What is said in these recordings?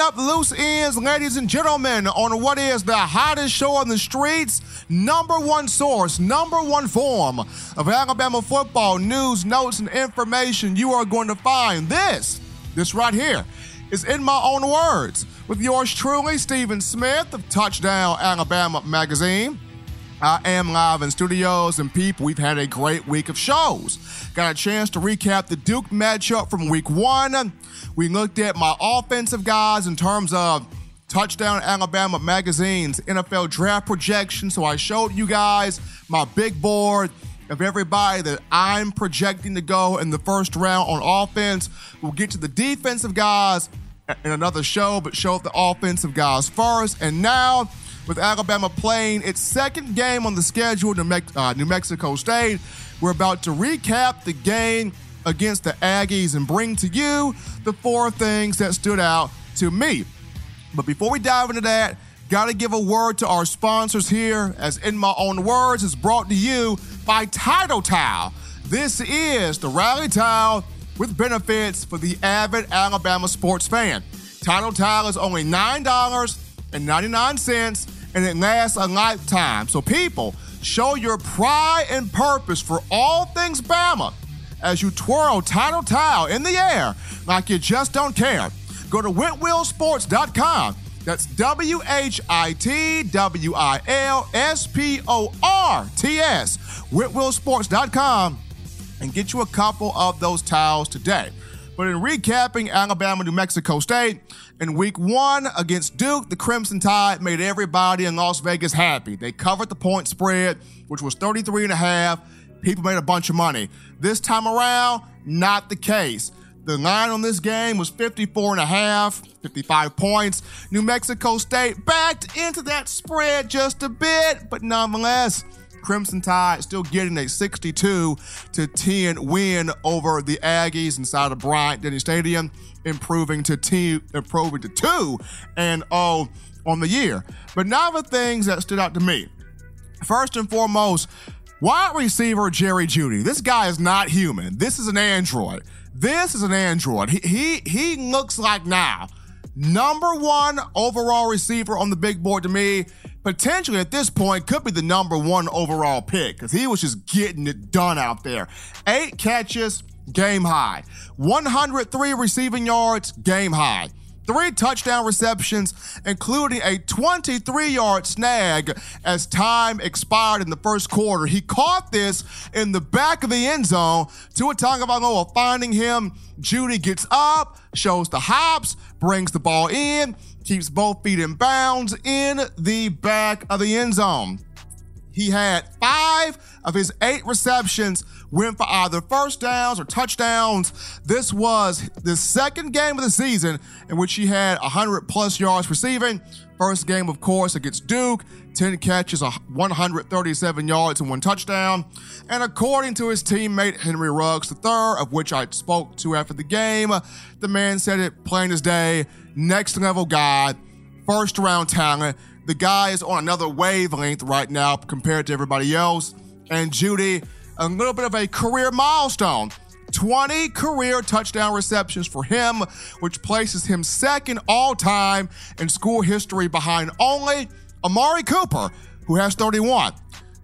tying up loose ends, ladies and gentlemen, on what is the hottest show on the streets, number one source, number one form of Alabama football news, notes, and information you are going to find. This, this right here, is in my own words with yours truly, Stephen Smith of Touchdown Alabama Magazine. I am live in studios, and people, we've had a great week of shows. Got a chance to recap the Duke matchup from week one. We looked at my offensive guys in terms of Touchdown Alabama Magazine's NFL draft projection. So I showed you guys my big board of everybody that I'm projecting to go in the first round on offense. We'll get to the defensive guys in another show, but show up the offensive guys first. And now, with Alabama playing its second game on the schedule, New, Me- uh, New Mexico State. We're about to recap the game against the Aggies and bring to you the four things that stood out to me. But before we dive into that, got to give a word to our sponsors here, as in my own words, is brought to you by Title Towel. This is the rally towel with benefits for the avid Alabama sports fan. Title Towel is only $9.99 and it lasts a lifetime. So, people, show your pride and purpose for all things Bama as you twirl Title Towel in the air like you just don't care. Go to WhitwillSports.com. That's W H I T W I L S P O R T S. WhitwillSports.com and get you a couple of those towels today. But in recapping Alabama, New Mexico State, in week one against Duke, the Crimson Tide made everybody in Las Vegas happy. They covered the point spread, which was 33 and a half. People made a bunch of money. This time around, not the case. The line on this game was 54 and a half, 55 points. New Mexico State backed into that spread just a bit, but nonetheless, Crimson Tide still getting a 62 to 10 win over the Aggies inside of Bryant Denny Stadium, improving to two, improving to two and oh on the year. But now the things that stood out to me. First and foremost, wide receiver Jerry Jeudy. This guy is not human. This is an android. This is an android. He he he looks like now number one overall receiver on the big board to me potentially at this point could be the number one overall pick because he was just getting it done out there. Eight catches, game high. 103 receiving yards, game high. Three touchdown receptions, including a 23 yard snag as time expired in the first quarter. He caught this in the back of the end zone. Tua Tagovailoa finding him. Jeudy gets up, shows the hops, brings the ball in, keeps both feet in bounds in the back of the end zone. He had five of his eight receptions went for either first downs or touchdowns. This was the second game of the season in which he had 100 plus yards receiving. First game, of course, against Duke, 10 catches, 137 yards, and one touchdown. And according to his teammate Henry Ruggs III, of which I spoke to after the game, the man said it plain as day next level guy, first round talent. The guy is on another wavelength right now compared to everybody else. And Jeudy, a little bit of a career milestone. 20 career touchdown receptions for him, which places him second all time in school history behind only Amari Cooper, who has 31.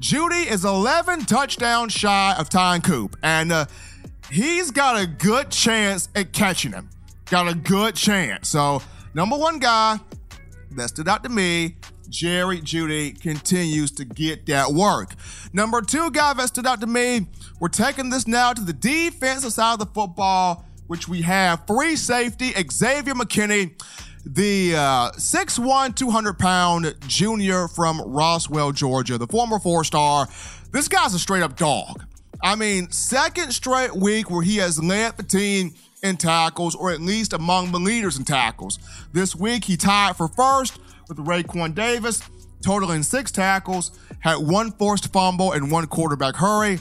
Jeudy is 11 touchdowns shy of Ty Coop, and uh, he's got a good chance at catching him. Got a good chance. So, number one guy that stood out to me Jerry Jeudy continues to get that work. Number two guy that stood out to me, we're taking this now to the defensive side of the football, which we have free safety Xavier McKinney, the uh, 6'1, 200 pound junior from Roswell, Georgia, the former four star. This guy's a straight up dog. I mean, second straight week where he has led the team in tackles, or at least among the leaders in tackles. This week, he tied for first with Raekwon Davis, totaling six tackles, had one forced fumble and one quarterback hurry.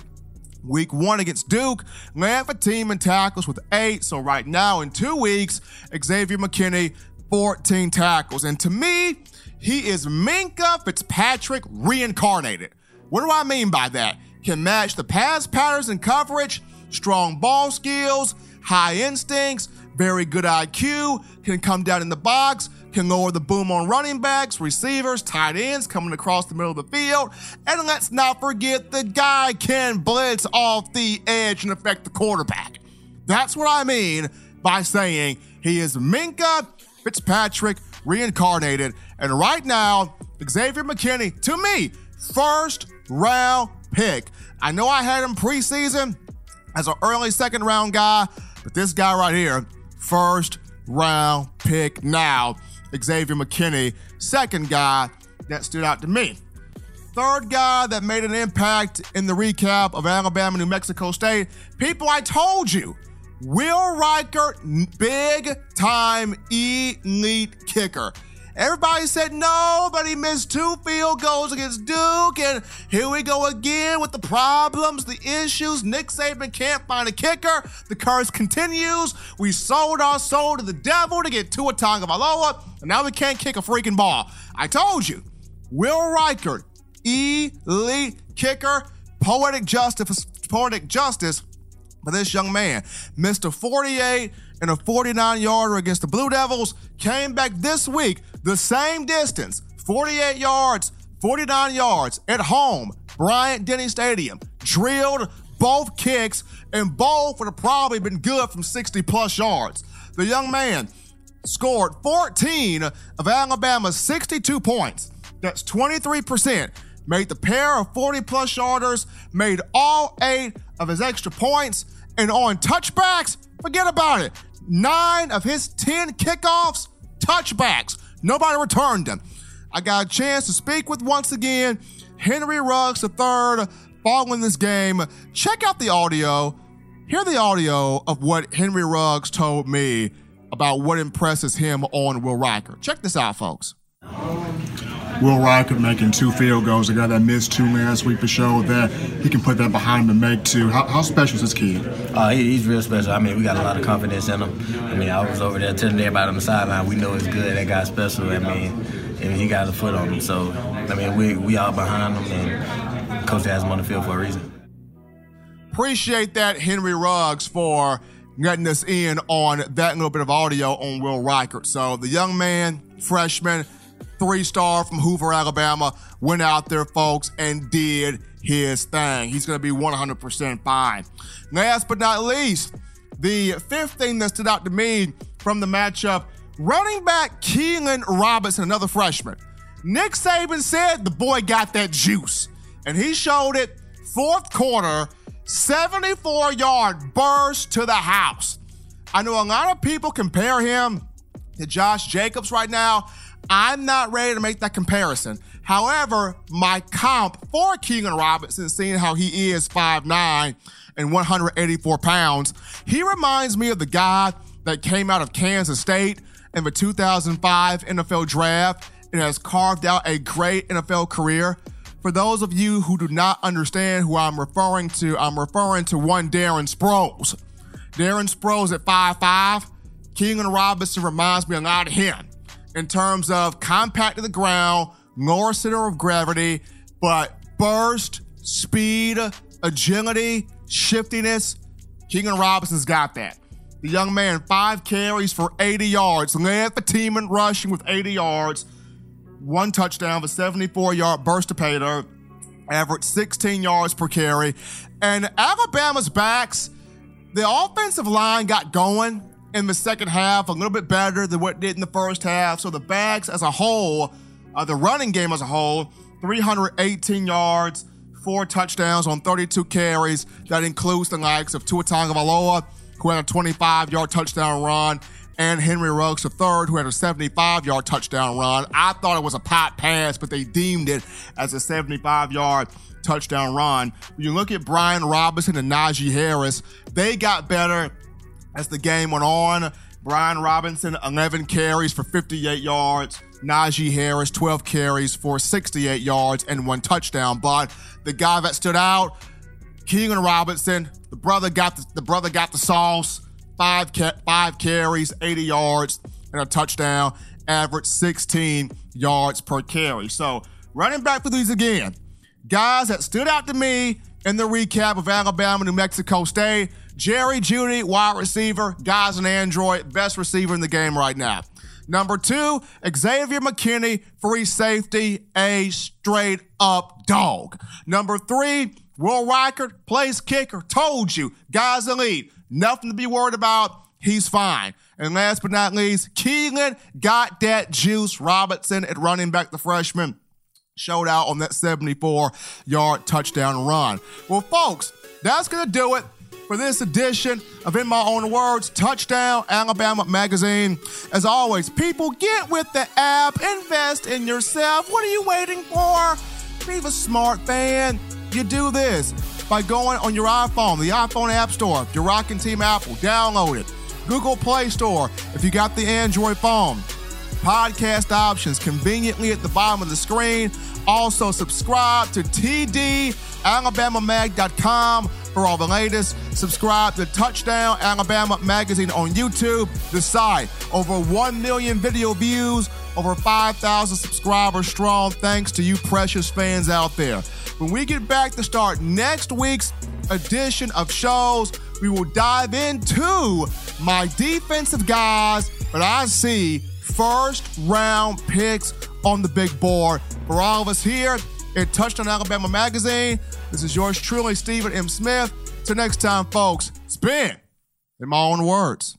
Week one against Duke, led the team in tackles with eight. So right now, in two weeks, Xavier McKinney, 14 tackles. And to me, he is Minkah Fitzpatrick reincarnated. What do I mean by that? Can match the pass patterns and coverage, strong ball skills, high instincts, very good IQ, can come down in the box, can lower the boom on running backs, receivers, tight ends coming across the middle of the field. And let's not forget the guy can blitz off the edge and affect the quarterback. That's what I mean by saying he is Minkah Fitzpatrick reincarnated. And right now, Xavier McKinney, to me, first round pick. I know I had him preseason as an early second round guy, but this guy right here, first round pick now. Xavier McKinney, second guy that stood out to me. Third guy that made an impact in the recap of Alabama, New Mexico State. People, I told you, Will Reichard, big time elite kicker. Everybody said no, but he missed two field goals against Duke. And here we go again with the problems, the issues. Nick Saban can't find a kicker. The curse continues. We sold our soul to the devil to get Tua Tagovailoa, and now we can't kick a freaking ball. I told you, Will Reichard, elite kicker, poetic justice, poetic justice for this young man. Missed a 48 and a 49 yarder against the Blue Devils. Came back this week the same distance 48 yards, 49 yards at home, Bryant Denny Stadium. Drilled both kicks, and both would have probably been good from 60 plus yards. The young man scored 14 of Alabama's 62 points. That's 23%. Made the pair of 40 plus yarders, made all eight of his extra points, and on touchbacks, forget about it. Nine of his 10 kickoffs, touchbacks. Nobody returned them. I got a chance to speak with once again Henry Ruggs III following this game. Check out the audio. Hear the audio of what Henry Ruggs told me about what impresses him on Will Reichard. Check this out, folks. Will Reichard making two field goals. A guy that missed two last week to show that he can put that behind him and make two. How, how special is this kid? Uh, he, he's real special. I mean, we got a lot of confidence in him. I mean, I was over there telling everybody on the sideline, we know he's good. That guy's special. I mean, and he got a foot on him. So, I mean, we, we all behind him, and Coach has him on the field for a reason. Appreciate that, Henry Ruggs, for getting us in on that little bit of audio on Will Reichard. So the young man, freshman, three star from Hoover, Alabama, went out there, folks, and did his thing. He's going to be 100% fine. Last but not least, the fifth thing that stood out to me from the matchup running back Keilan Robinson, another freshman. Nick Saban said the boy got that juice, and he showed it fourth quarter, 74 yard burst to the house. I know a lot of people compare him to Josh Jacobs right now. I'm not ready to make that comparison. However, my comp for Keilan Robinson, seeing how he is 5'9 and 184 pounds, he reminds me of the guy that came out of Kansas State in the 2005 NFL draft and has carved out a great NFL career. For those of you who do not understand who I'm referring to, I'm referring to one Darren Sproles. Darren Sproles at 5'5. Keilan Robinson reminds me a lot of him in terms of compact to the ground, lower center of gravity, but burst, speed, agility, shiftiness. Keilan Robinson's got that. The young man, five carries for 80 yards, led the team in rushing with 80 yards, one touchdown, a 74 yard burst to payload, averaged 16 yards per carry. And Alabama's backs, the offensive line got going in the second half, a little bit better than what did in the first half. So the backs as a whole, uh, the running game as a whole, 318 yards, four touchdowns on 32 carries. That includes the likes of Tua Tagovailoa, who had a 25-yard touchdown run, and Henry Ruggs III, who had a 75-yard touchdown run. I thought it was a pot pass, but they deemed it as a 75-yard touchdown run. When you look at Brian Robinson and Najee Harris, they got better as the game went on, Brian Robinson, 11 carries for 58 yards. Najee Harris, 12 carries for 68 yards and one touchdown. But the guy that stood out, Keilan Robinson, the brother got the, the brother got the sauce. Five five carries, 80 yards, and a touchdown. Average 16 yards per carry. So running back for these again, guys that stood out to me in the recap of Alabama, New Mexico State. Jerry Jeudy, wide receiver, guys an Android, best receiver in the game right now. Number two, Xavier McKinney, free safety, a straight up dog. Number three, Will Reichard, place kicker, told you, guys elite, nothing to be worried about. He's fine. And last but not least, Keilan got that juice. Robinson at running back, the freshman, showed out on that 74 yard touchdown run. Well, folks, that's going to do it for this edition of In My Own Words Touchdown Alabama Magazine. As always, people get with the app, invest in yourself. What are you waiting for? Be a smart fan. You do this by going on your iPhone, the iPhone App Store. You're rocking Team Apple, download it. Google Play Store if you got the Android phone. Podcast options conveniently at the bottom of the screen. Also, subscribe to TDAlabamaMag.com for all the latest. Subscribe to Touchdown Alabama Magazine on YouTube. Site, over 1 million video views, over 5,000 subscribers strong. Thanks to you, precious fans out there. When we get back to start next week's edition of shows, we will dive into my defensive guys, but I see first round picks on the big board. For all of us here at Touchdown Alabama Magazine, this is yours truly, Stephen M. Smith. Till next time, folks, spin in my own words.